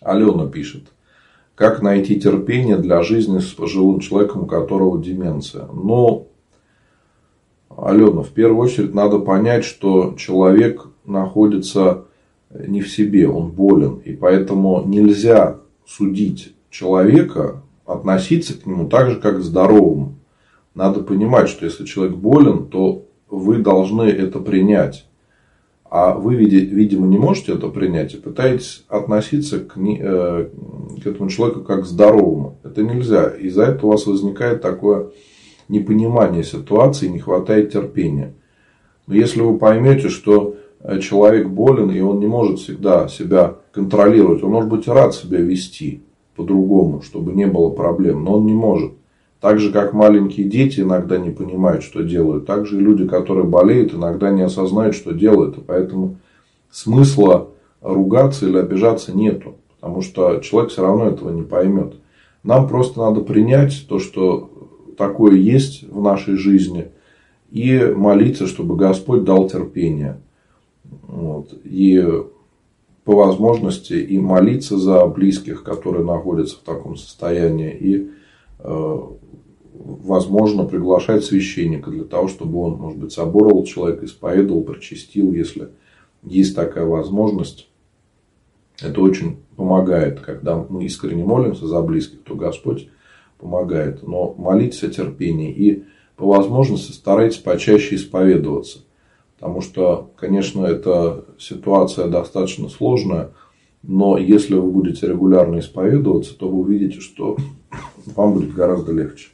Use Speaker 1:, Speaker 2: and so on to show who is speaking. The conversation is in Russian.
Speaker 1: Алена пишет. Как найти терпение для жизни с пожилым человеком, у которого деменция? Ну, Алена, в первую очередь надо понять, что человек находится не в себе, он болен. И поэтому нельзя судить человека, относиться к нему так же, как к здоровому. Надо понимать, что если человек болен, то вы должны это принять. А вы, видимо, не можете это принять и пытаетесь относиться к, э, к этому человеку как к здоровому. Это нельзя. Из-за этого у вас возникает такое непонимание ситуации, не хватает терпения. Но если вы поймете, что э, человек болен, и он не может всегда себя контролировать, он может быть рад себя вести по-другому, чтобы не было проблем, но он не может. Так же, как маленькие дети иногда не понимают, что делают, так же и люди, которые болеют, иногда не осознают, что делают. И поэтому смысла ругаться или обижаться нету. Потому что человек все равно этого не поймет. Нам просто надо принять то, что такое есть в нашей жизни, и молиться, чтобы Господь дал терпение. Вот. И по возможности и молиться за близких, которые находятся в таком состоянии, и возможно, приглашать священника для того, чтобы он, может быть, соборовал человека, исповедовал, прочистил, если есть такая возможность. Это очень помогает, когда мы искренне молимся за близких, то Господь помогает. Но молитесь о терпении и по возможности старайтесь почаще исповедоваться. Потому что, конечно, эта ситуация достаточно сложная, но если вы будете регулярно исповедоваться, то вы увидите, что вам будет гораздо легче.